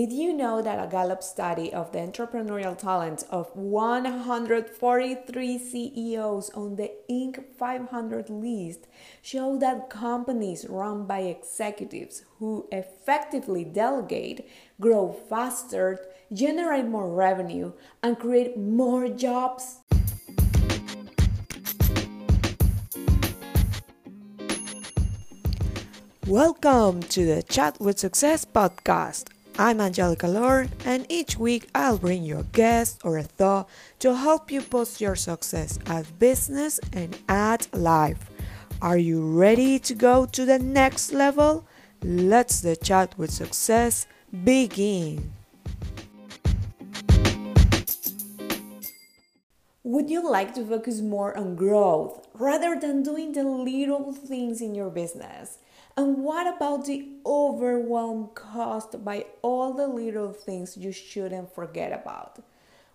Did you know that a Gallup study of the entrepreneurial talent of 143 CEOs on the Inc. 500 list showed that companies run by executives who effectively delegate grow faster, generate more revenue, and create more jobs? Welcome to the Chat with Success podcast. I'm Angelica Lord, and each week I'll bring you a guest or a thought to help you boost your success at business and at life. Are you ready to go to the next level? Let's the chat with success begin. Would you like to focus more on growth rather than doing the little things in your business? And what about the overwhelm caused by all the little things you shouldn't forget about?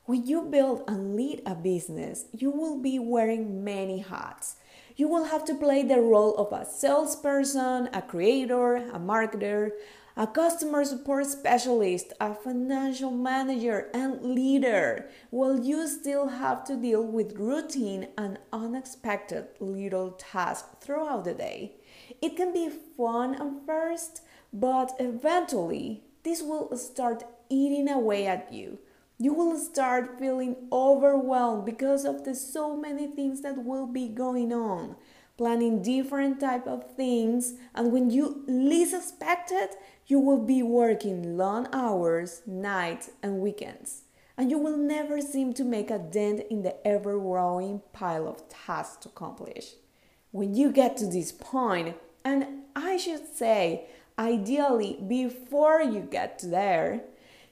When you build and lead a business, you will be wearing many hats. You will have to play the role of a salesperson, a creator, a marketer, a customer support specialist, a financial manager, and leader, while you still have to deal with routine and unexpected little tasks throughout the day. It can be fun at first, but eventually this will start eating away at you. You will start feeling overwhelmed because of the so many things that will be going on, planning different type of things, and when you least expect it, you will be working long hours, nights, and weekends. And you will never seem to make a dent in the ever growing pile of tasks to accomplish. When you get to this point, and I should say, ideally, before you get there,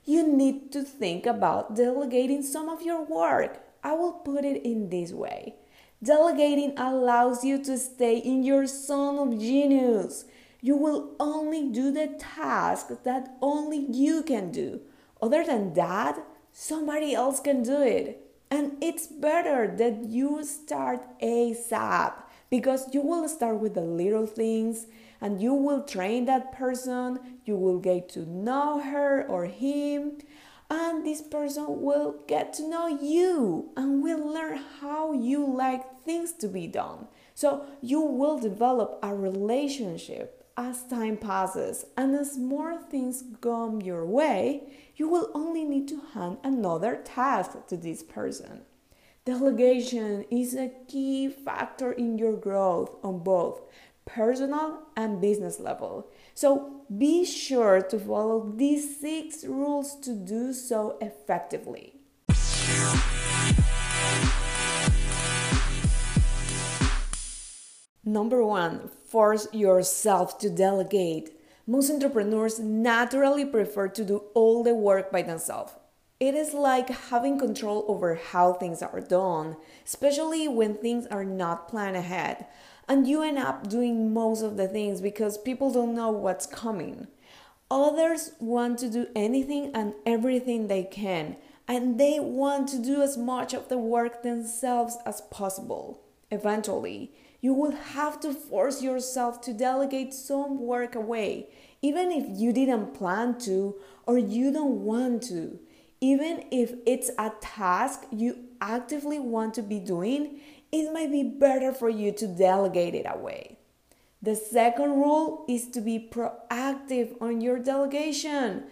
you need to think about delegating some of your work. I will put it in this way Delegating allows you to stay in your zone of genius. You will only do the task that only you can do. Other than that, somebody else can do it. And it's better that you start ASAP because you will start with the little things and you will train that person, you will get to know her or him, and this person will get to know you and will learn how you like things to be done. So you will develop a relationship as time passes, and as more things come your way, you will only need to hand another task to this person. Delegation is a key factor in your growth on both personal and business level. So be sure to follow these six rules to do so effectively. Number one, force yourself to delegate. Most entrepreneurs naturally prefer to do all the work by themselves. It is like having control over how things are done, especially when things are not planned ahead. And you end up doing most of the things because people don't know what's coming. Others want to do anything and everything they can, and they want to do as much of the work themselves as possible. Eventually, you will have to force yourself to delegate some work away, even if you didn't plan to or you don't want to. Even if it's a task you actively want to be doing, it might be better for you to delegate it away. The second rule is to be proactive on your delegation.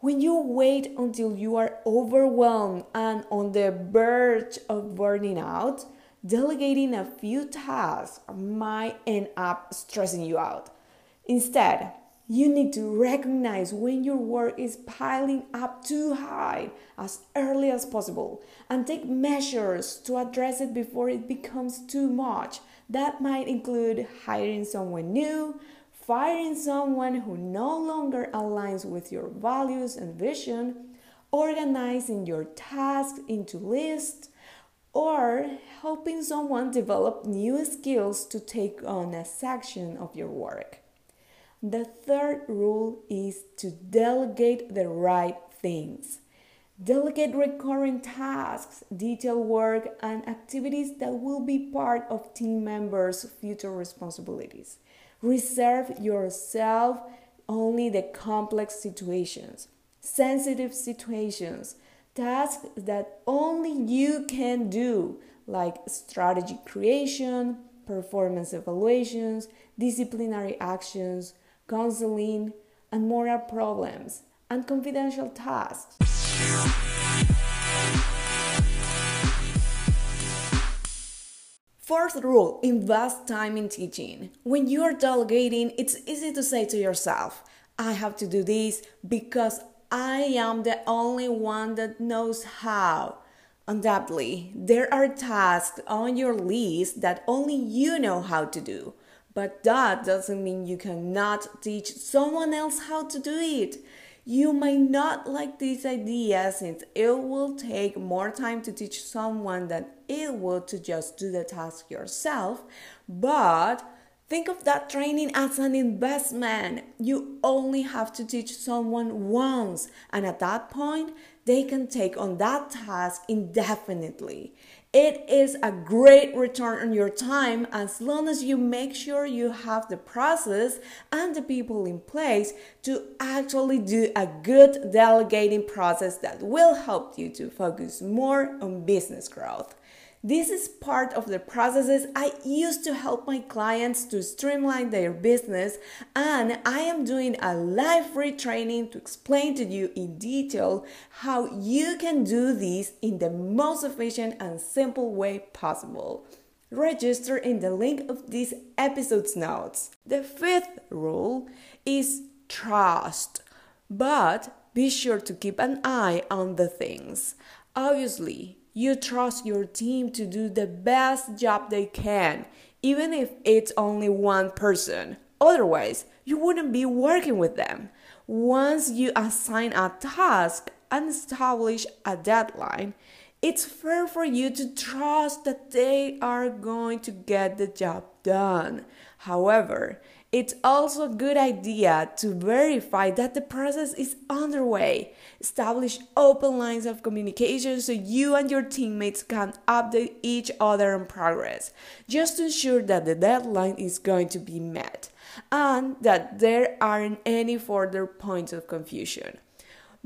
When you wait until you are overwhelmed and on the verge of burning out, delegating a few tasks might end up stressing you out. Instead, you need to recognize when your work is piling up too high as early as possible and take measures to address it before it becomes too much. That might include hiring someone new, firing someone who no longer aligns with your values and vision, organizing your tasks into lists, or helping someone develop new skills to take on a section of your work. The third rule is to delegate the right things. Delegate recurring tasks, detailed work, and activities that will be part of team members' future responsibilities. Reserve yourself only the complex situations. sensitive situations, tasks that only you can do, like strategy creation, performance evaluations, disciplinary actions, counseling, and moral problems, and confidential tasks. Fourth rule invest time in teaching. When you are delegating, it's easy to say to yourself, I have to do this because I am the only one that knows how. Undoubtedly, there are tasks on your list that only you know how to do, but that doesn't mean you cannot teach someone else how to do it. You might not like this idea since it will take more time to teach someone than it will to just do the task yourself, but Think of that training as an investment. You only have to teach someone once, and at that point, they can take on that task indefinitely. It is a great return on your time as long as you make sure you have the process and the people in place to actually do a good delegating process that will help you to focus more on business growth. This is part of the processes I use to help my clients to streamline their business, and I am doing a live free training to explain to you in detail how you can do this in the most efficient and simple way possible. Register in the link of this episode's notes. The fifth rule is trust, but be sure to keep an eye on the things. Obviously, you trust your team to do the best job they can, even if it's only one person. Otherwise, you wouldn't be working with them. Once you assign a task and establish a deadline, it's fair for you to trust that they are going to get the job done. However, it's also a good idea to verify that the process is underway. Establish open lines of communication so you and your teammates can update each other on progress, just to ensure that the deadline is going to be met and that there aren't any further points of confusion.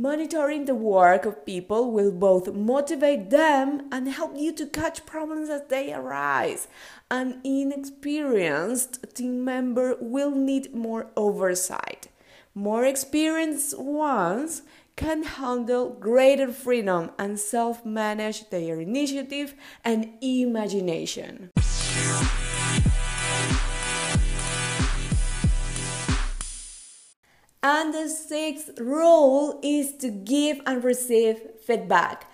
Monitoring the work of people will both motivate them and help you to catch problems as they arise. An inexperienced team member will need more oversight. More experienced ones can handle greater freedom and self manage their initiative and imagination. And the sixth rule is to give and receive feedback.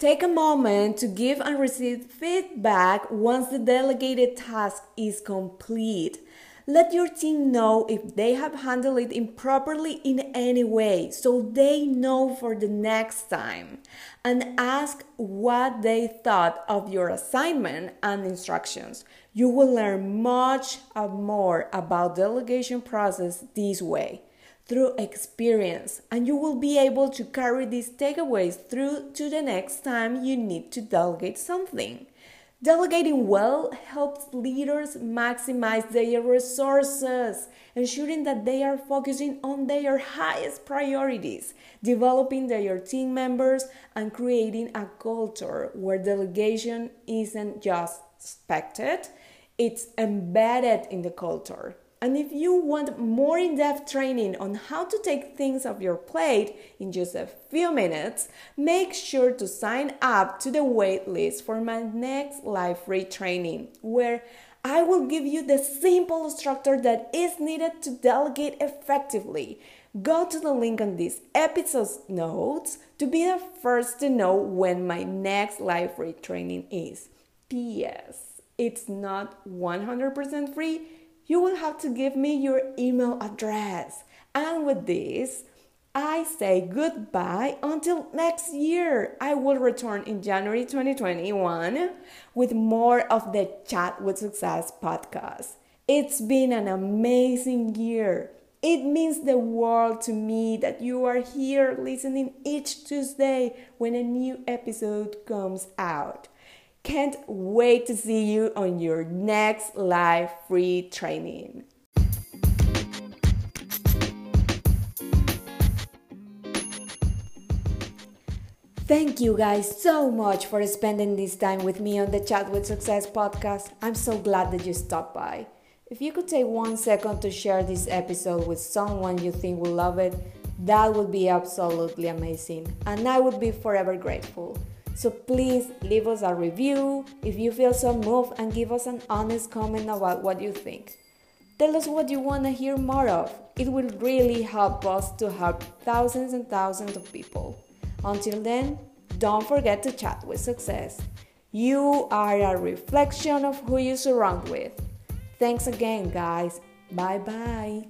Take a moment to give and receive feedback once the delegated task is complete. Let your team know if they have handled it improperly in any way so they know for the next time. And ask what they thought of your assignment and instructions. You will learn much uh, more about delegation process this way through experience, and you will be able to carry these takeaways through to the next time you need to delegate something. Delegating well helps leaders maximize their resources, ensuring that they are focusing on their highest priorities, developing their team members, and creating a culture where delegation isn't just expected, it's embedded in the culture. And if you want more in depth training on how to take things off your plate in just a few minutes, make sure to sign up to the waitlist for my next live free training, where I will give you the simple structure that is needed to delegate effectively. Go to the link on this episode's notes to be the first to know when my next live free training is. P.S. It's not 100% free you will have to give me your email address. And with this, I say goodbye until next year. I will return in January 2021 with more of the Chat with Success podcast. It's been an amazing year. It means the world to me that you are here listening each Tuesday when a new episode comes out. Can't wait to see you on your next live free training. Thank you guys so much for spending this time with me on the Chat with Success podcast. I'm so glad that you stopped by. If you could take one second to share this episode with someone you think will love it, that would be absolutely amazing, and I would be forever grateful. So please leave us a review if you feel so moved and give us an honest comment about what you think. Tell us what you want to hear more of. It will really help us to help thousands and thousands of people. Until then, don't forget to chat with success. You are a reflection of who you surround with. Thanks again, guys. Bye bye.